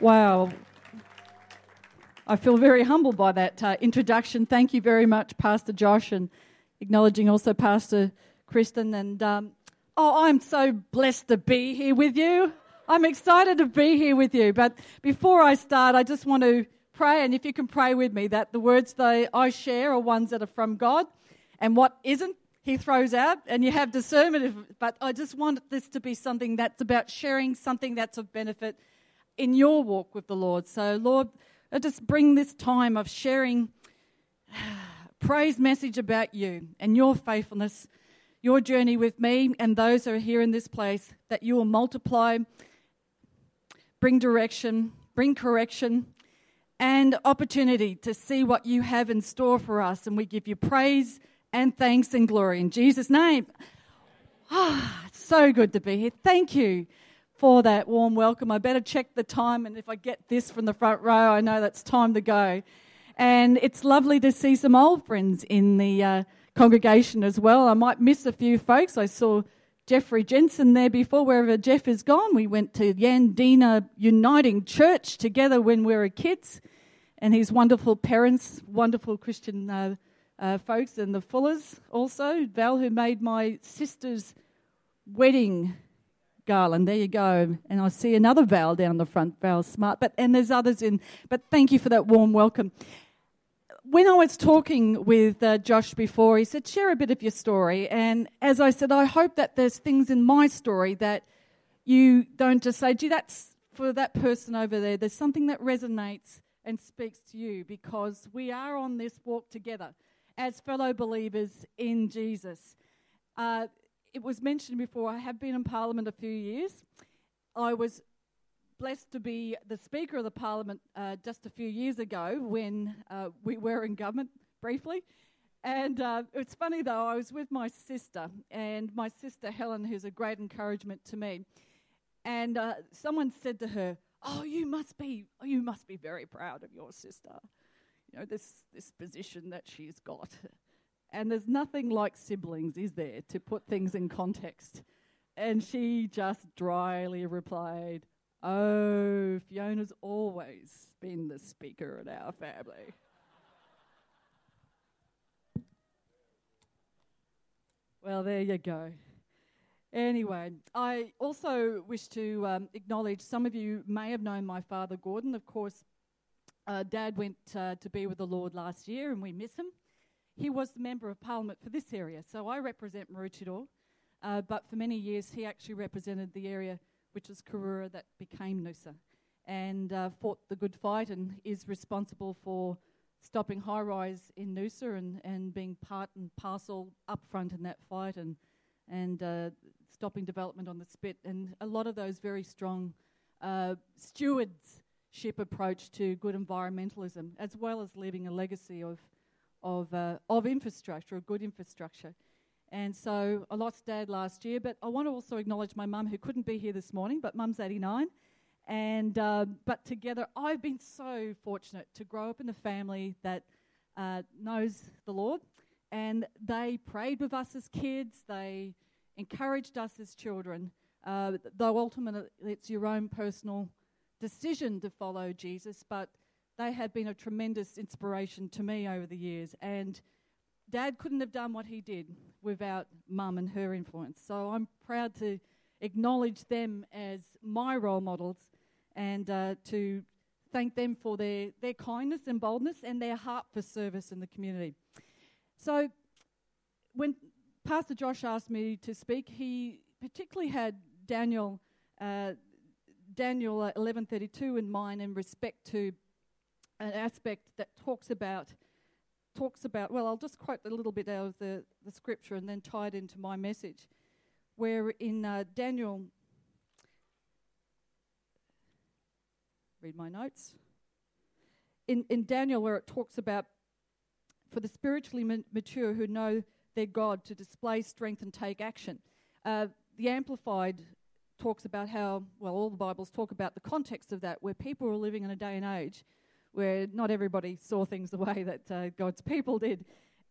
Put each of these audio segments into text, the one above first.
Wow. I feel very humbled by that uh, introduction. Thank you very much, Pastor Josh, and acknowledging also Pastor Kristen. And um, oh, I'm so blessed to be here with you. I'm excited to be here with you. But before I start, I just want to pray, and if you can pray with me, that the words that I share are ones that are from God, and what isn't, He throws out, and you have discernment. But I just want this to be something that's about sharing something that's of benefit in your walk with the Lord. So, Lord, I just bring this time of sharing praise message about you and your faithfulness, your journey with me and those who are here in this place, that you will multiply, bring direction, bring correction, and opportunity to see what you have in store for us. And we give you praise and thanks and glory in Jesus' name. Ah, oh, so good to be here. Thank you for that warm welcome. I better check the time, and if I get this from the front row, I know that's time to go. And it's lovely to see some old friends in the uh, congregation as well. I might miss a few folks. I saw Jeffrey Jensen there before, wherever Jeff is gone. We went to Yandina Uniting Church together when we were kids, and his wonderful parents, wonderful Christian uh, uh, folks, and the Fullers also. Val, who made my sister's wedding garland. There you go. And I see another Val down the front, Val Smart. But and there's others in. But thank you for that warm welcome. When I was talking with uh, Josh before, he said, share a bit of your story. And as I said, I hope that there's things in my story that you don't just say, gee, that's for that person over there. There's something that resonates and speaks to you because we are on this walk together as fellow believers in Jesus. Uh, it was mentioned before, I have been in Parliament a few years. I was blessed to be the Speaker of the Parliament uh, just a few years ago when uh, we were in government briefly. And uh, it's funny though, I was with my sister, and my sister Helen, who's a great encouragement to me. And uh, someone said to her, "Oh, you must be, oh, you must be very proud of your sister. You know this this position that she's got." And there's nothing like siblings, is there, to put things in context? And she just dryly replied, Oh, Fiona's always been the speaker in our family. well, there you go. Anyway, I also wish to um, acknowledge some of you may have known my father, Gordon. Of course, uh, Dad went uh, to be with the Lord last year, and we miss him he was the member of parliament for this area. So I represent Maroochydore, uh, but for many years he actually represented the area which was Cooroora that became Noosa and uh, fought the good fight and is responsible for stopping high rise in Noosa and, and being part and parcel up front in that fight and, and uh, stopping development on the spit. And a lot of those very strong uh, stewardship approach to good environmentalism, as well as leaving a legacy of of, uh, of infrastructure, of good infrastructure. And so I lost dad last year, but I want to also acknowledge my mum who couldn't be here this morning, but mum's 89. And, uh, but together, I've been so fortunate to grow up in a family that uh, knows the Lord. And they prayed with us as kids, they encouraged us as children, uh, though ultimately it's your own personal decision to follow Jesus. But they have been a tremendous inspiration to me over the years. And Dad couldn't have done what he did without Mum and her influence. So I'm proud to acknowledge them as my role models and uh, to thank them for their, their kindness and boldness and their heart for service in the community. So when Pastor Josh asked me to speak, he particularly had Daniel uh, Daniel 11:32 in mind in respect to an aspect that talks about talks about well i'll just quote a little bit out of the, the scripture and then tie it into my message where in uh, daniel read my notes. In, in daniel where it talks about for the spiritually ma- mature who know their god to display strength and take action. Uh, the amplified talks about how well all the bibles talk about the context of that where people are living in a day and age where not everybody saw things the way that uh, God's people did.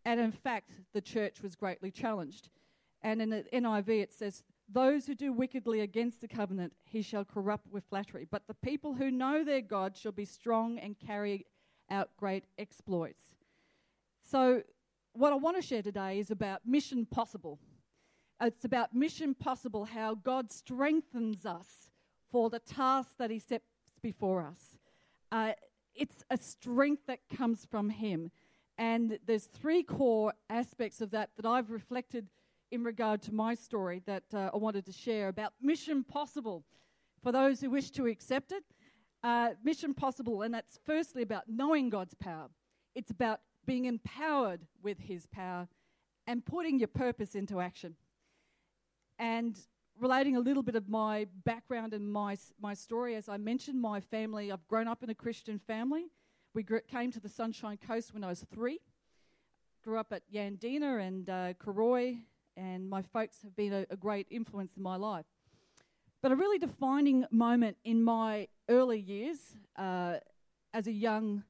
And in fact, the church was greatly challenged. And in the NIV, it says, Those who do wickedly against the covenant, he shall corrupt with flattery. But the people who know their God shall be strong and carry out great exploits. So, what I want to share today is about Mission Possible. It's about Mission Possible, how God strengthens us for the task that He sets before us. Uh, it's a strength that comes from Him. And there's three core aspects of that that I've reflected in regard to my story that uh, I wanted to share about Mission Possible for those who wish to accept it. Uh, Mission Possible, and that's firstly about knowing God's power. It's about being empowered with His power and putting your purpose into action. And relating a little bit of my background and my, my story, as I mentioned, my family, I've grown up in a Christian family. We came to the Sunshine Coast when I was three. Grew up at Yandina and uh, Karoi, and my folks have been a, a great influence in my life. But a really defining moment in my early years uh, as a young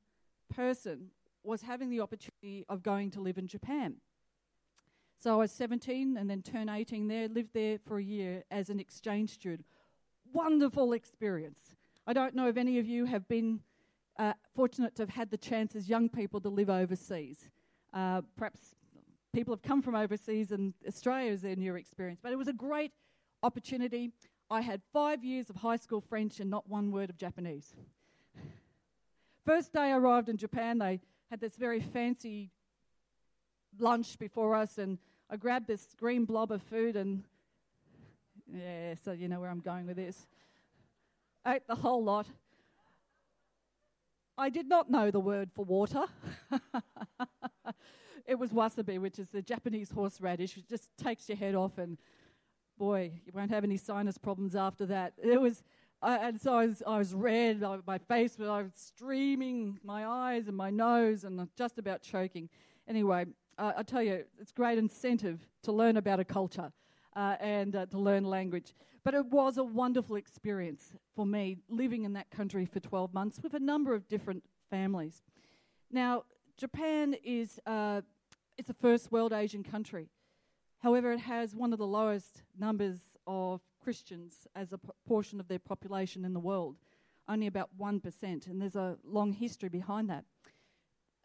person was having the opportunity of going to live in Japan. So I was 17 and then turned 18 there, lived there for a year as an exchange student. Wonderful experience. I don't know if any of you have been uh, fortunate to have had the chance as young people to live overseas. Uh, perhaps people have come from overseas and Australia is their new experience, but it was a great opportunity. I had five years of high school French and not one word of Japanese. First day I arrived in Japan, they had this very fancy lunch before us, and I grabbed this green blob of food, and yeah, so you know where I'm going with this. ate the whole lot. I did not know the word for water. it was wasabi, which is the Japanese horseradish. It just takes your head off, and boy, you won't have any sinus problems after that. It was, uh, and so I was, I was red. I, my face was, I was streaming, my eyes and my nose, and just about choking. Anyway, uh, I tell you, it's great incentive to learn about a culture uh, and uh, to learn language. But it was a wonderful experience for me living in that country for 12 months with a number of different families. Now, Japan is uh, it's a first world Asian country. However, it has one of the lowest numbers of Christians as a portion of their population in the world, only about 1%, and there's a long history behind that.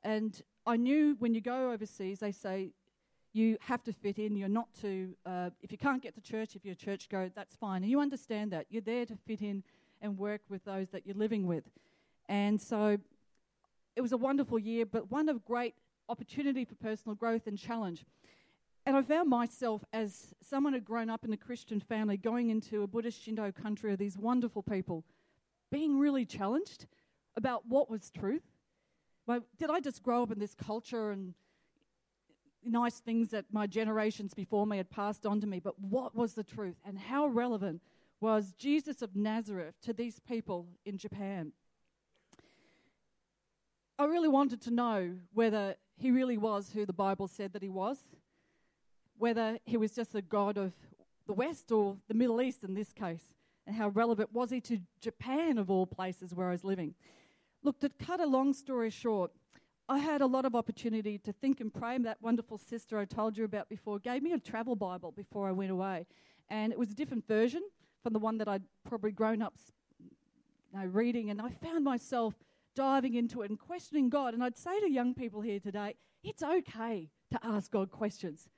And I knew when you go overseas, they say you have to fit in. You're not to, uh, if you can't get to church, if you're a church goer, that's fine. And you understand that. You're there to fit in and work with those that you're living with. And so it was a wonderful year, but one of great opportunity for personal growth and challenge. And I found myself as someone who'd grown up in a Christian family going into a Buddhist Shinto country of these wonderful people, being really challenged about what was truth did I just grow up in this culture and nice things that my generations before me had passed on to me? But what was the truth? And how relevant was Jesus of Nazareth to these people in Japan? I really wanted to know whether he really was who the Bible said that he was, whether he was just a God of the West or the Middle East in this case, and how relevant was he to Japan of all places where I was living. Look, to cut a long story short, I had a lot of opportunity to think and pray. That wonderful sister I told you about before gave me a travel Bible before I went away. And it was a different version from the one that I'd probably grown up you know, reading. And I found myself diving into it and questioning God. And I'd say to young people here today, it's okay to ask God questions.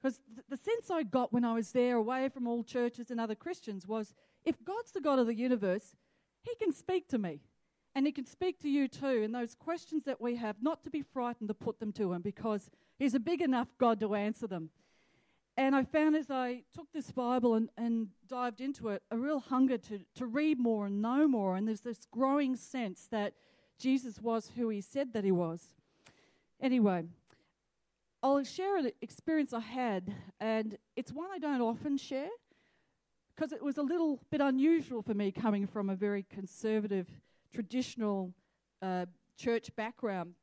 Because the sense I got when I was there, away from all churches and other Christians, was if God's the God of the universe, He can speak to me. And He can speak to you too. And those questions that we have, not to be frightened to put them to Him because He's a big enough God to answer them. And I found as I took this Bible and, and dived into it, a real hunger to, to read more and know more. And there's this growing sense that Jesus was who He said that He was. Anyway, I'll share an experience I had, and it's one I don't often share because it was a little bit unusual for me coming from a very conservative traditional uh, church background.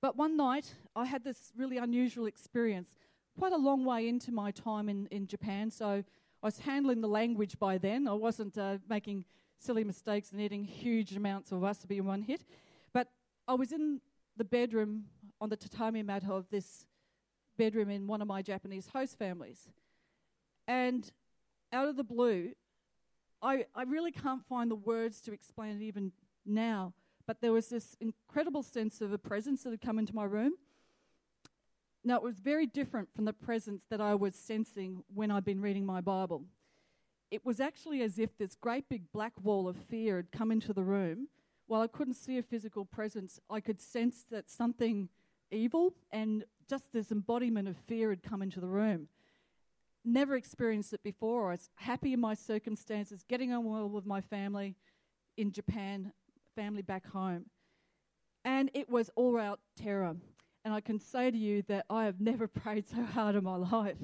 But one night, I had this really unusual experience, quite a long way into my time in, in Japan. So I was handling the language by then. I wasn't uh, making silly mistakes and eating huge amounts of wasabi in one hit. But I was in the bedroom on the tatami mat of this bedroom in one of my Japanese host families. And out of the blue, I, I really can't find the words to explain it even now, but there was this incredible sense of a presence that had come into my room. Now, it was very different from the presence that I was sensing when I'd been reading my Bible. It was actually as if this great big black wall of fear had come into the room. While I couldn't see a physical presence, I could sense that something evil and just this embodiment of fear had come into the room. Never experienced it before. I was happy in my circumstances, getting on well with my family in Japan, family back home. And it was all out terror. And I can say to you that I have never prayed so hard in my life.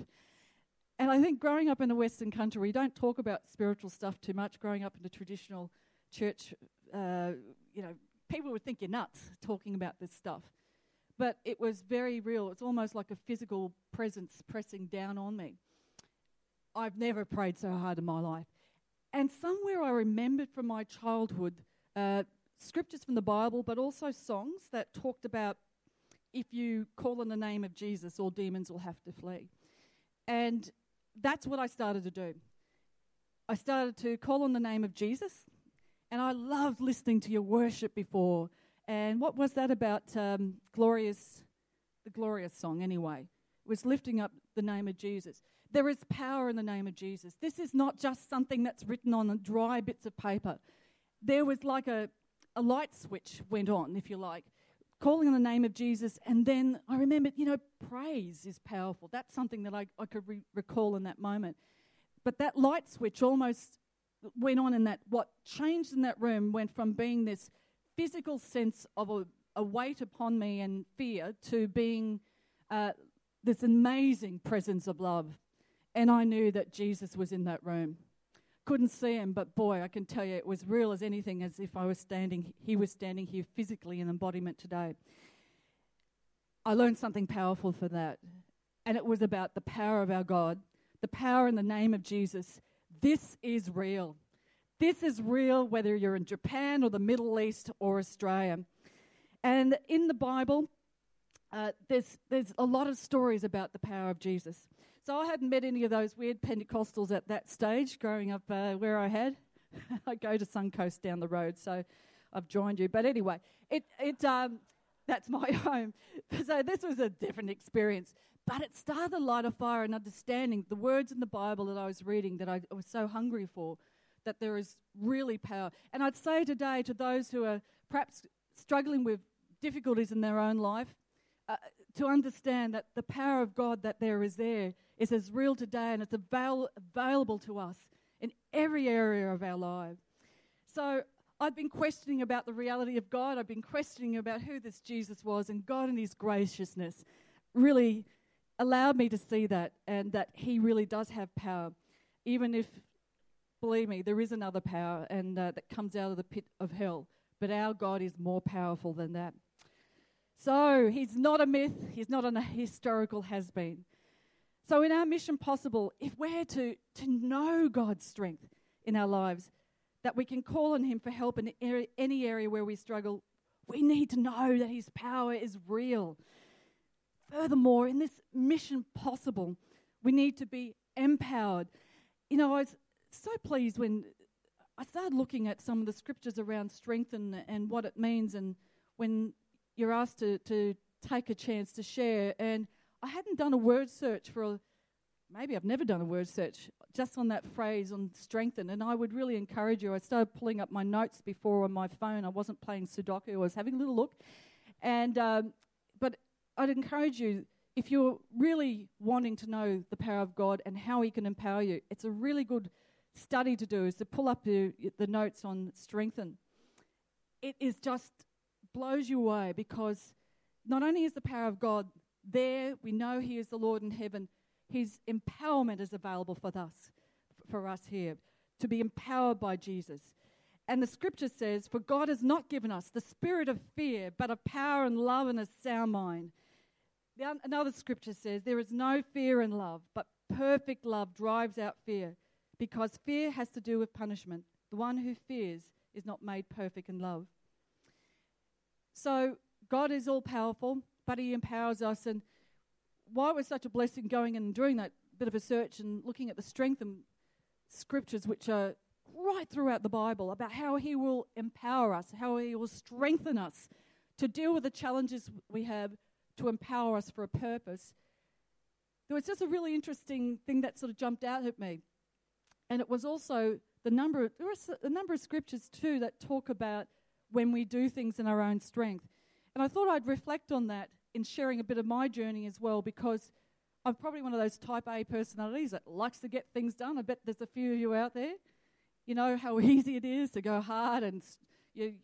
And I think growing up in a Western country, we don't talk about spiritual stuff too much. Growing up in a traditional church, uh, you know, people would think you're nuts talking about this stuff. But it was very real. It's almost like a physical presence pressing down on me. I've never prayed so hard in my life. And somewhere I remembered from my childhood uh, scriptures from the Bible, but also songs that talked about if you call on the name of Jesus, all demons will have to flee. And that's what I started to do. I started to call on the name of Jesus, and I loved listening to your worship before. And what was that about? Um, glorious, the glorious song, anyway. It was lifting up the name of Jesus. There is power in the name of Jesus. This is not just something that's written on dry bits of paper. There was like a, a light switch went on, if you like, calling on the name of Jesus. And then I remembered, you know, praise is powerful. That's something that I, I could re- recall in that moment. But that light switch almost went on in that, what changed in that room went from being this physical sense of a, a weight upon me and fear to being uh, this amazing presence of love. And I knew that Jesus was in that room couldn't see him, but boy, I can tell you it was real as anything, as if I was standing, he was standing here physically in embodiment today. I learned something powerful for that, and it was about the power of our God, the power in the name of Jesus. This is real. This is real whether you're in Japan or the Middle East or Australia. And in the Bible, uh, there's, there's a lot of stories about the power of Jesus. So I hadn't met any of those weird Pentecostals at that stage growing up uh, where I had. I go to Suncoast down the road, so I've joined you. But anyway, it, it, um, that's my home. So this was a different experience. But it started a light of fire and understanding the words in the Bible that I was reading that I was so hungry for, that there is really power. And I'd say today to those who are perhaps struggling with difficulties in their own life, uh, to understand that the power of God that there is there is as real today and it's avail- available to us in every area of our life. So I've been questioning about the reality of God. I've been questioning about who this Jesus was, and God, and His graciousness, really allowed me to see that and that He really does have power, even if, believe me, there is another power and uh, that comes out of the pit of hell. But our God is more powerful than that. So he's not a myth, he's not a historical has been. So, in our mission possible, if we're to, to know God's strength in our lives, that we can call on Him for help in any area where we struggle, we need to know that His power is real. Furthermore, in this mission possible, we need to be empowered. You know, I was so pleased when I started looking at some of the scriptures around strength and, and what it means, and when you're asked to, to take a chance to share. And I hadn't done a word search for a, maybe I've never done a word search just on that phrase on strengthen. And I would really encourage you. I started pulling up my notes before on my phone. I wasn't playing Sudoku, I was having a little look. And, um, but I'd encourage you, if you're really wanting to know the power of God and how He can empower you, it's a really good study to do is to pull up the, the notes on strengthen. It is just blows you away because not only is the power of God there, we know He is the Lord in heaven, His empowerment is available for us, for us here, to be empowered by Jesus. And the scripture says, For God has not given us the spirit of fear, but of power and love and a sound mind. The, another scripture says, There is no fear in love, but perfect love drives out fear, because fear has to do with punishment. The one who fears is not made perfect in love. So God is all powerful, but He empowers us. And why it was such a blessing going and doing that bit of a search and looking at the strength and scriptures which are right throughout the Bible about how He will empower us, how He will strengthen us to deal with the challenges we have, to empower us for a purpose. There was just a really interesting thing that sort of jumped out at me. And it was also the number of, there are a number of scriptures too that talk about when we do things in our own strength. And I thought I'd reflect on that in sharing a bit of my journey as well because I'm probably one of those type A personalities that likes to get things done. I bet there's a few of you out there. You know how easy it is to go hard and you,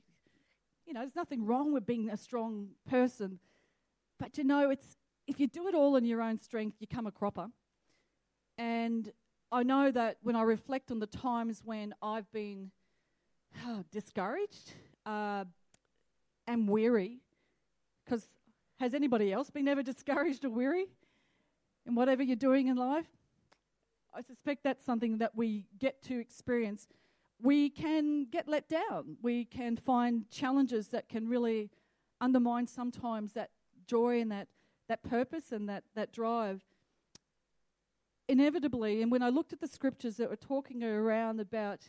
you know, there's nothing wrong with being a strong person. But you know, it's if you do it all in your own strength, you come a cropper. And I know that when I reflect on the times when I've been oh, discouraged uh, and weary, because has anybody else been ever discouraged or weary in whatever you're doing in life? I suspect that's something that we get to experience. We can get let down. We can find challenges that can really undermine sometimes that joy and that, that purpose and that, that drive. Inevitably, and when I looked at the scriptures that were talking around about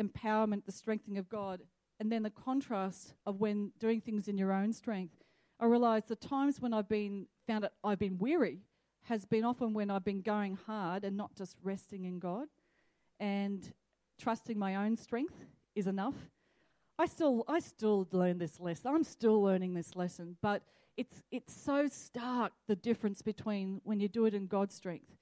empowerment, the strengthening of God, and then the contrast of when doing things in your own strength, I realise the times when I've been found that I've been weary has been often when I've been going hard and not just resting in God and trusting my own strength is enough. I still I still learn this lesson. I'm still learning this lesson, but it's it's so stark the difference between when you do it in God's strength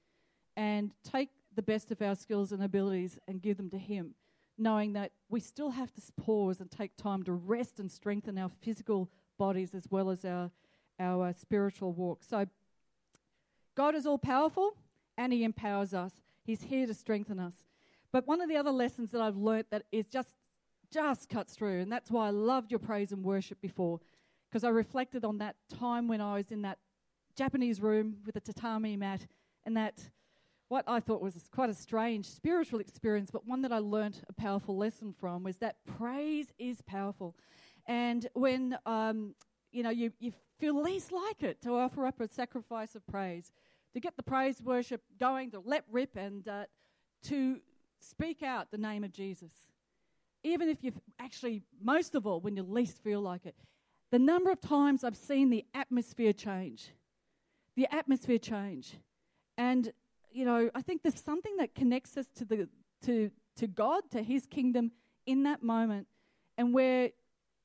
and take the best of our skills and abilities and give them to him knowing that we still have to pause and take time to rest and strengthen our physical bodies as well as our, our spiritual walk. So, God is all powerful and He empowers us. He's here to strengthen us. But one of the other lessons that I've learnt that is just just cuts through, and that's why I loved your praise and worship before, because I reflected on that time when I was in that Japanese room with a tatami mat and that what I thought was quite a strange spiritual experience, but one that I learnt a powerful lesson from was that praise is powerful. And when um, you know you, you feel least like it to offer up a sacrifice of praise, to get the praise worship going, to let rip, and uh, to speak out the name of Jesus. Even if you actually, most of all, when you least feel like it, the number of times I've seen the atmosphere change, the atmosphere change, and you know, I think there's something that connects us to the to to God, to His kingdom in that moment, and where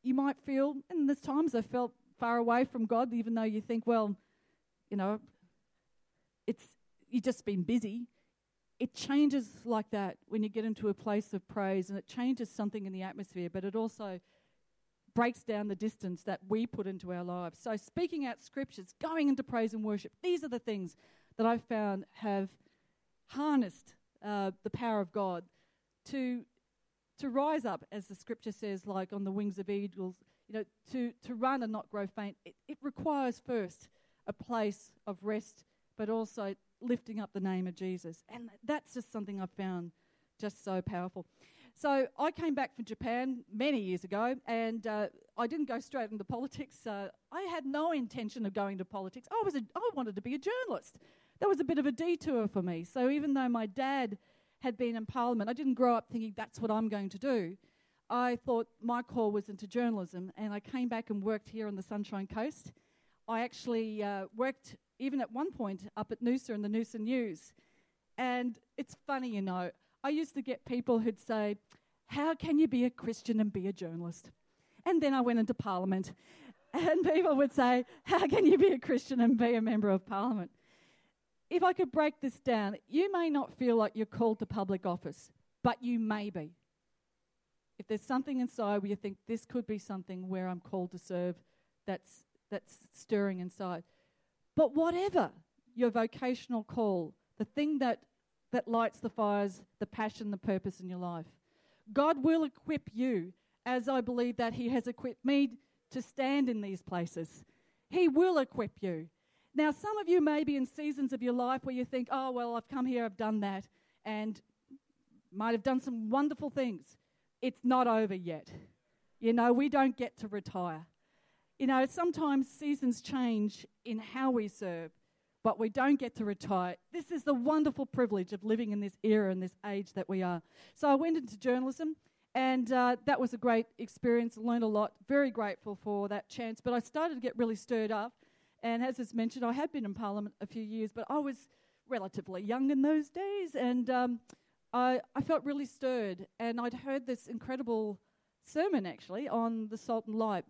you might feel, and there's times I felt far away from God, even though you think, well, you know, it's you've just been busy. It changes like that when you get into a place of praise, and it changes something in the atmosphere, but it also breaks down the distance that we put into our lives. So, speaking out scriptures, going into praise and worship, these are the things that I've found have harnessed uh, the power of God to, to rise up, as the scripture says, like on the wings of eagles, you know, to, to run and not grow faint. It, it requires first a place of rest, but also lifting up the name of Jesus. And that's just something I've found just so powerful. So I came back from Japan many years ago, and uh, I didn't go straight into politics. Uh, I had no intention of going to politics. I was a, I wanted to be a journalist that was a bit of a detour for me. So even though my dad had been in Parliament, I didn't grow up thinking that's what I'm going to do. I thought my call was into journalism, and I came back and worked here on the Sunshine Coast. I actually uh, worked even at one point up at Noosa in the Noosa News. And it's funny, you know, I used to get people who'd say, How can you be a Christian and be a journalist? And then I went into Parliament, and people would say, How can you be a Christian and be a member of Parliament? If I could break this down, you may not feel like you're called to public office, but you may be. If there's something inside where you think this could be something where I'm called to serve, that's, that's stirring inside. But whatever your vocational call, the thing that, that lights the fires, the passion, the purpose in your life, God will equip you as I believe that He has equipped me to stand in these places. He will equip you. Now, some of you may be in seasons of your life where you think, oh, well, I've come here, I've done that, and might have done some wonderful things. It's not over yet. You know, we don't get to retire. You know, sometimes seasons change in how we serve. but we don't get to retire. This is the wonderful privilege of living in this era and this age that we are. So I went into journalism, and uh, that was a great experience. Learned a lot. Very grateful for that chance. But I started to get really stirred up. And as is mentioned, I had been in Parliament a few years, but I was relatively young in those days, and um, I, I felt really stirred. And I'd heard this incredible sermon actually on the salt and light.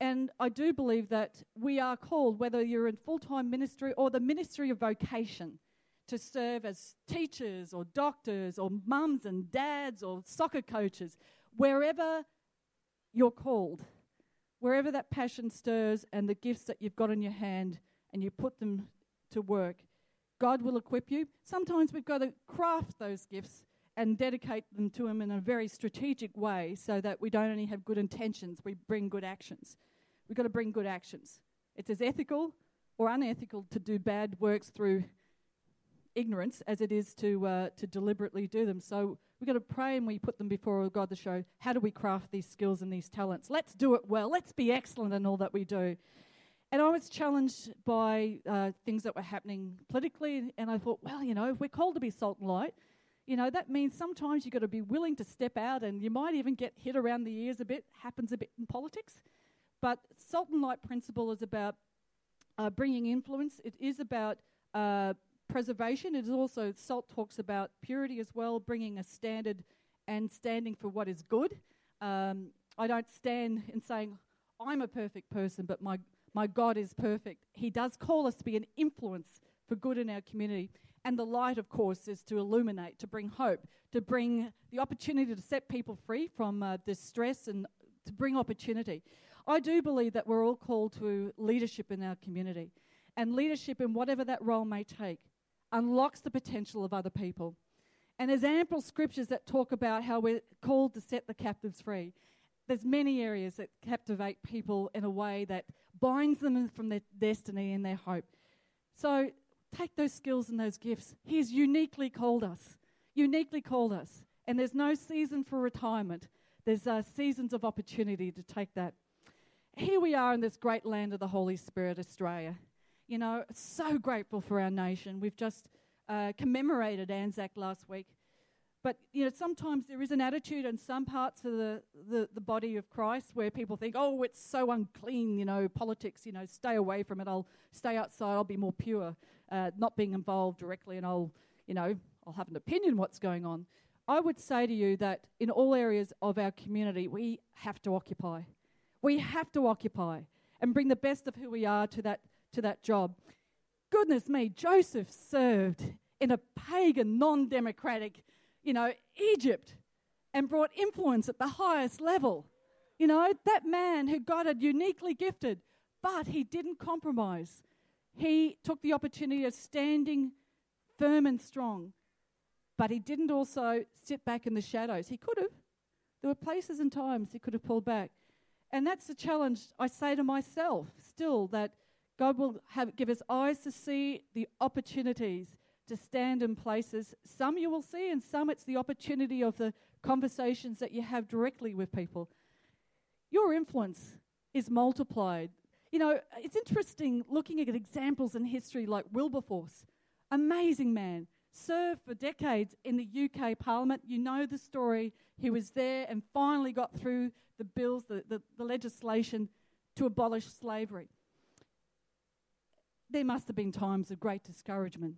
And I do believe that we are called, whether you're in full time ministry or the ministry of vocation, to serve as teachers or doctors or mums and dads or soccer coaches, wherever you're called, wherever that passion stirs and the gifts that you've got in your hand and you put them to work, God will equip you. Sometimes we've got to craft those gifts and dedicate them to Him in a very strategic way so that we don't only have good intentions, we bring good actions. We've got to bring good actions. It's as ethical or unethical to do bad works through ignorance as it is to, uh, to deliberately do them. So we've got to pray and we put them before God to show how do we craft these skills and these talents. Let's do it well. Let's be excellent in all that we do. And I was challenged by uh, things that were happening politically, and I thought, well, you know, if we're called to be salt and light, you know, that means sometimes you've got to be willing to step out and you might even get hit around the ears a bit. Happens a bit in politics. But salt and light principle is about uh, bringing influence. It is about uh, preservation. It is also, salt talks about purity as well, bringing a standard and standing for what is good. Um, I don't stand in saying, I'm a perfect person, but my, my God is perfect. He does call us to be an influence for good in our community. And the light, of course, is to illuminate, to bring hope, to bring the opportunity to set people free from uh, distress and to bring opportunity. I do believe that we're all called to leadership in our community. And leadership, in whatever that role may take, unlocks the potential of other people. And there's ample scriptures that talk about how we're called to set the captives free. There's many areas that captivate people in a way that binds them from their destiny and their hope. So take those skills and those gifts. He's uniquely called us, uniquely called us. And there's no season for retirement, there's uh, seasons of opportunity to take that. Here we are in this great land of the Holy Spirit, Australia. You know, so grateful for our nation. We've just uh, commemorated Anzac last week. But you know, sometimes there is an attitude in some parts of the, the, the, body of Christ where people think, oh, it's so unclean, you know, politics, you know, stay away from it. I'll stay outside, I'll be more pure, uh, not being involved directly, and I'll, you know, I'll have an opinion what's going on. I would say to you that in all areas of our community, we have to occupy. We have to occupy and bring the best of who we are to that, to that job. Goodness me, Joseph served in a pagan, non democratic you know, Egypt and brought influence at the highest level. You know, that man who God had uniquely gifted, but he didn't compromise. He took the opportunity of standing firm and strong, but he didn't also sit back in the shadows. He could have. There were places and times he could have pulled back. And that's the challenge I say to myself still that God will have, give us eyes to see the opportunities to stand in places. Some you will see, and some it's the opportunity of the conversations that you have directly with people. Your influence is multiplied. You know, it's interesting looking at examples in history like Wilberforce, amazing man, served for decades in the UK Parliament. You know the story. He was there and finally got through the bills, the, the, the legislation to abolish slavery. There must have been times of great discouragement.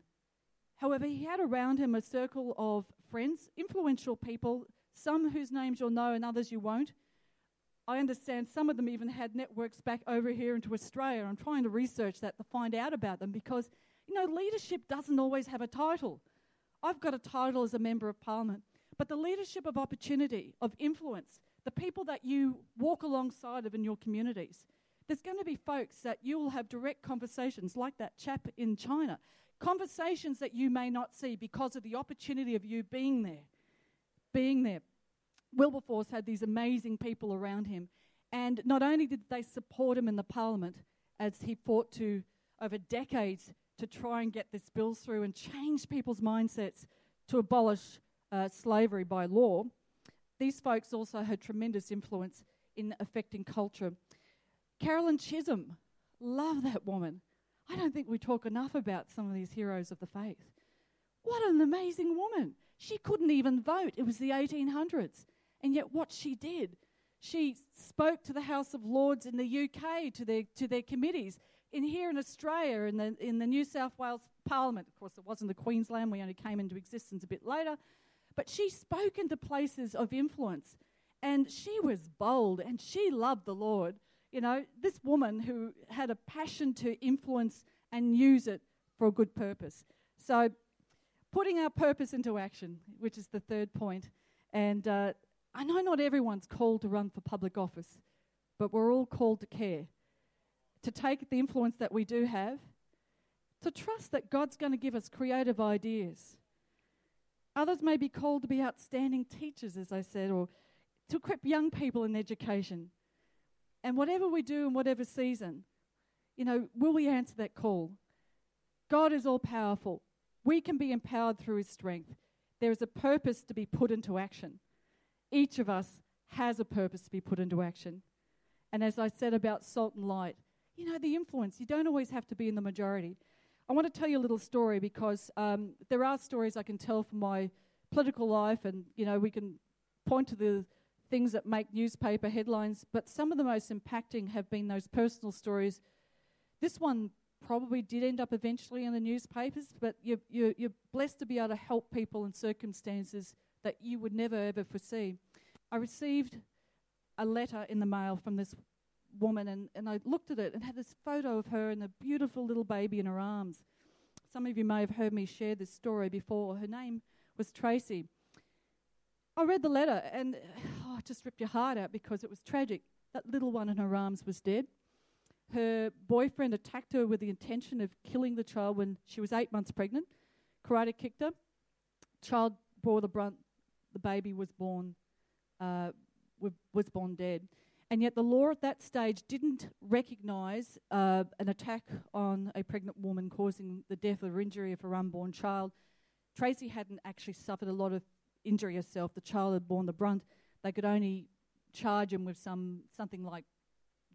However, he had around him a circle of friends, influential people, some whose names you'll know and others you won't. I understand some of them even had networks back over here into Australia. I'm trying to research that to find out about them because, you know, leadership doesn't always have a title. I've got a title as a member of parliament, but the leadership of opportunity, of influence, the people that you walk alongside of in your communities, there's going to be folks that you will have direct conversations like that chap in China. Conversations that you may not see because of the opportunity of you being there. Being there. Wilberforce had these amazing people around him. And not only did they support him in the parliament as he fought to, over decades, to try and get this bill through and change people's mindsets to abolish uh, slavery by law, these folks also had tremendous influence in affecting culture. Caroline Chisholm, love that woman. I don't think we talk enough about some of these heroes of the faith. What an amazing woman. She couldn't even vote. It was the 1800s. And yet, what she did, she spoke to the House of Lords in the UK, to their, to their committees. In here in Australia, in the, in the New South Wales Parliament, of course, it wasn't the Queensland, we only came into existence a bit later. But she spoke into places of influence. And she was bold and she loved the Lord. You know, this woman who had a passion to influence and use it for a good purpose. So, putting our purpose into action, which is the third point. And uh, I know not everyone's called to run for public office, but we're all called to care, to take the influence that we do have, to trust that God's going to give us creative ideas. Others may be called to be outstanding teachers, as I said, or to equip young people in education. And whatever we do in whatever season, you know, will we answer that call? God is all powerful. We can be empowered through his strength. There is a purpose to be put into action. Each of us has a purpose to be put into action. And as I said about salt and light, you know, the influence, you don't always have to be in the majority. I want to tell you a little story because um, there are stories I can tell from my political life, and, you know, we can point to the things that make newspaper headlines, but some of the most impacting have been those personal stories. This one probably did end up eventually in the newspapers, but you're, you're, you're blessed to be able to help people in circumstances that you would never ever foresee. I received a letter in the mail from this woman, and, and I looked at it and had this photo of her and a beautiful little baby in her arms. Some of you may have heard me share this story before. Her name was Tracy. I read the letter and it just ripped your heart out because it was tragic. That little one in her arms was dead. Her boyfriend attacked her with the intention of killing the child when she was eight months pregnant, karate kicked her. Child bore the brunt. The baby was born, uh, was born dead. And yet, the law at that stage didn't recognise uh, an attack on a pregnant woman causing the death or injury of her unborn child. Tracy hadn't actually suffered a lot of injury herself. The child had borne the brunt. They could only charge him with some something like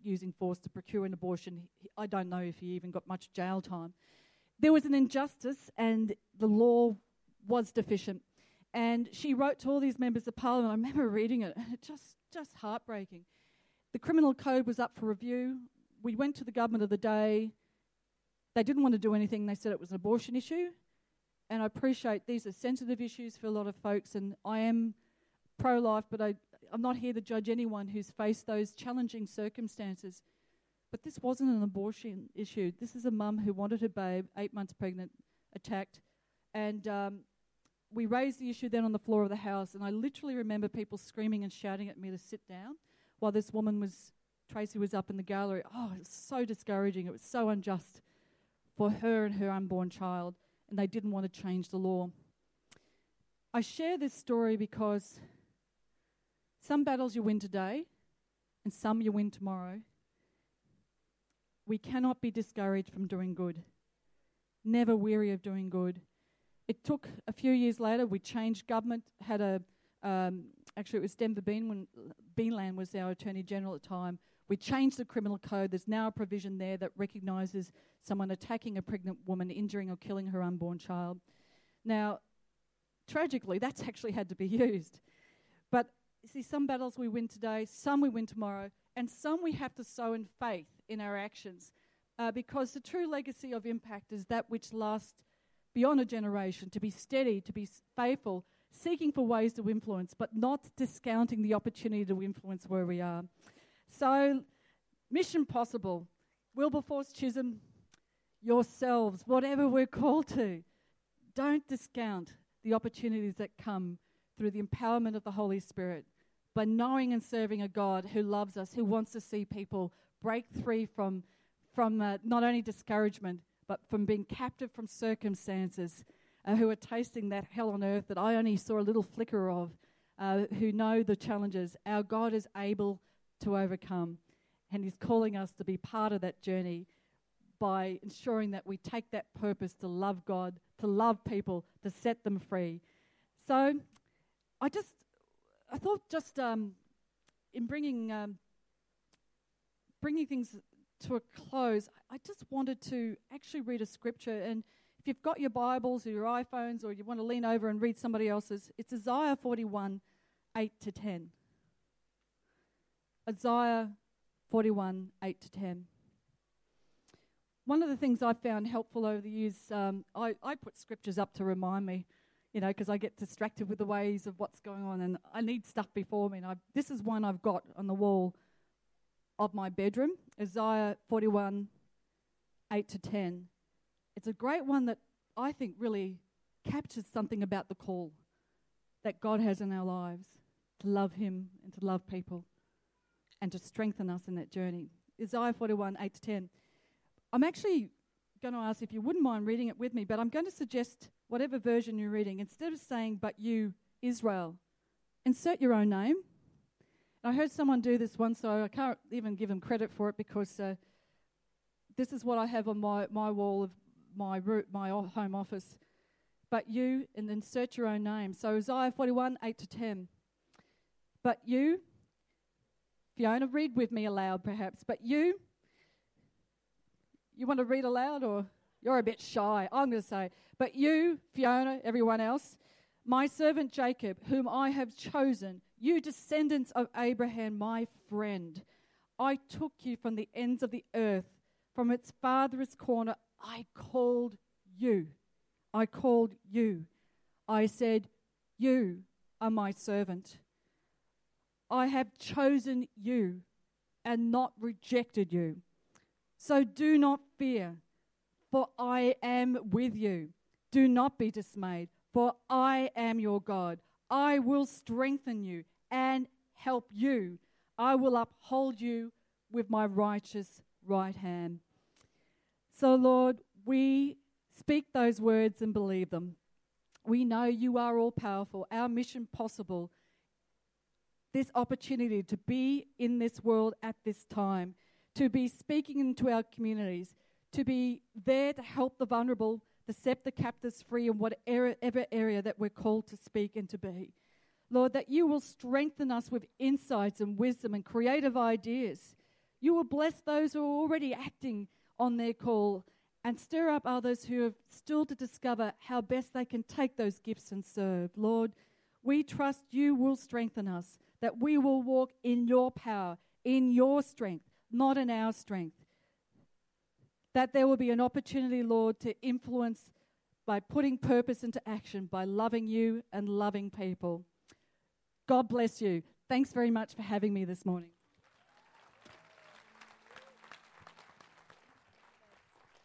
using force to procure an abortion. I don't know if he even got much jail time. There was an injustice, and the law was deficient. And she wrote to all these members of parliament. I remember reading it, it just just heartbreaking. The criminal code was up for review. We went to the government of the day. They didn't want to do anything. They said it was an abortion issue. And I appreciate these are sensitive issues for a lot of folks, and I am pro life, but I, I'm not here to judge anyone who's faced those challenging circumstances. But this wasn't an abortion issue. This is a mum who wanted her babe, eight months pregnant, attacked. And um, we raised the issue then on the floor of the house, and I literally remember people screaming and shouting at me to sit down while this woman was, Tracy was up in the gallery. Oh, it was so discouraging. It was so unjust for her and her unborn child and they didn't want to change the law. I share this story because some battles you win today and some you win tomorrow. We cannot be discouraged from doing good. Never weary of doing good. It took a few years later, we changed government, had a, um, actually it was Denver Bean when Beanland was our Attorney General at the time. We changed the criminal code. There's now a provision there that recognises someone attacking a pregnant woman, injuring or killing her unborn child. Now, tragically, that's actually had to be used. See, some battles we win today, some we win tomorrow, and some we have to sow in faith in our actions. Uh, because the true legacy of impact is that which lasts beyond a generation, to be steady, to be faithful, seeking for ways to influence, but not discounting the opportunity to influence where we are. So, mission possible. Wilberforce Chisholm, yourselves, whatever we're called to, don't discount the opportunities that come through the empowerment of the Holy Spirit by knowing and serving a God who loves us, who wants to see people break free from, from uh, not only discouragement, but from being captive from circumstances, uh, who are tasting that hell on earth that I only saw a little flicker of, uh, who know the challenges. Our God is able to overcome. And He's calling us to be part of that journey by ensuring that we take that purpose to love God, to love people, to set them free. So I just, I thought just um, in bringing, um, bringing things to a close, I just wanted to actually read a scripture. And if you've got your Bibles or your iPhones or you want to lean over and read somebody else's, it's Isaiah 41 8 to 10. Isaiah 41 8 to 10. One of the things I've found helpful over the years, um, I, I put scriptures up to remind me, you know, because I get distracted with the ways of what's going on and I need stuff before me. And I, this is one I've got on the wall of my bedroom Isaiah 41 8 to 10. It's a great one that I think really captures something about the call that God has in our lives to love Him and to love people and to strengthen us in that journey. Isaiah 41 8 to 10. I'm actually going to ask if you wouldn't mind reading it with me, but I'm going to suggest whatever version you're reading, instead of saying, but you, Israel, insert your own name. I heard someone do this once, so I can't even give them credit for it because uh, this is what I have on my, my wall of my, root, my home office. But you, and then insert your own name. So Isaiah 41, 8 to 10. But you, Fiona, read with me aloud perhaps. But you, you want to read aloud or you're a bit shy? I'm going to say, but you, Fiona, everyone else, my servant Jacob, whom I have chosen, you descendants of Abraham, my friend, I took you from the ends of the earth, from its farthest corner, I called you. I called you. I said, You are my servant. I have chosen you and not rejected you. So do not fear, for I am with you. Do not be dismayed, for I am your God. I will strengthen you and help you. I will uphold you with my righteous right hand. So, Lord, we speak those words and believe them. We know you are all powerful, our mission possible, this opportunity to be in this world at this time to be speaking into our communities, to be there to help the vulnerable, to set the captives free in whatever area that we're called to speak and to be. Lord, that you will strengthen us with insights and wisdom and creative ideas. You will bless those who are already acting on their call and stir up others who have still to discover how best they can take those gifts and serve. Lord, we trust you will strengthen us, that we will walk in your power, in your strength, not in our strength. That there will be an opportunity, Lord, to influence by putting purpose into action, by loving you and loving people. God bless you. Thanks very much for having me this morning.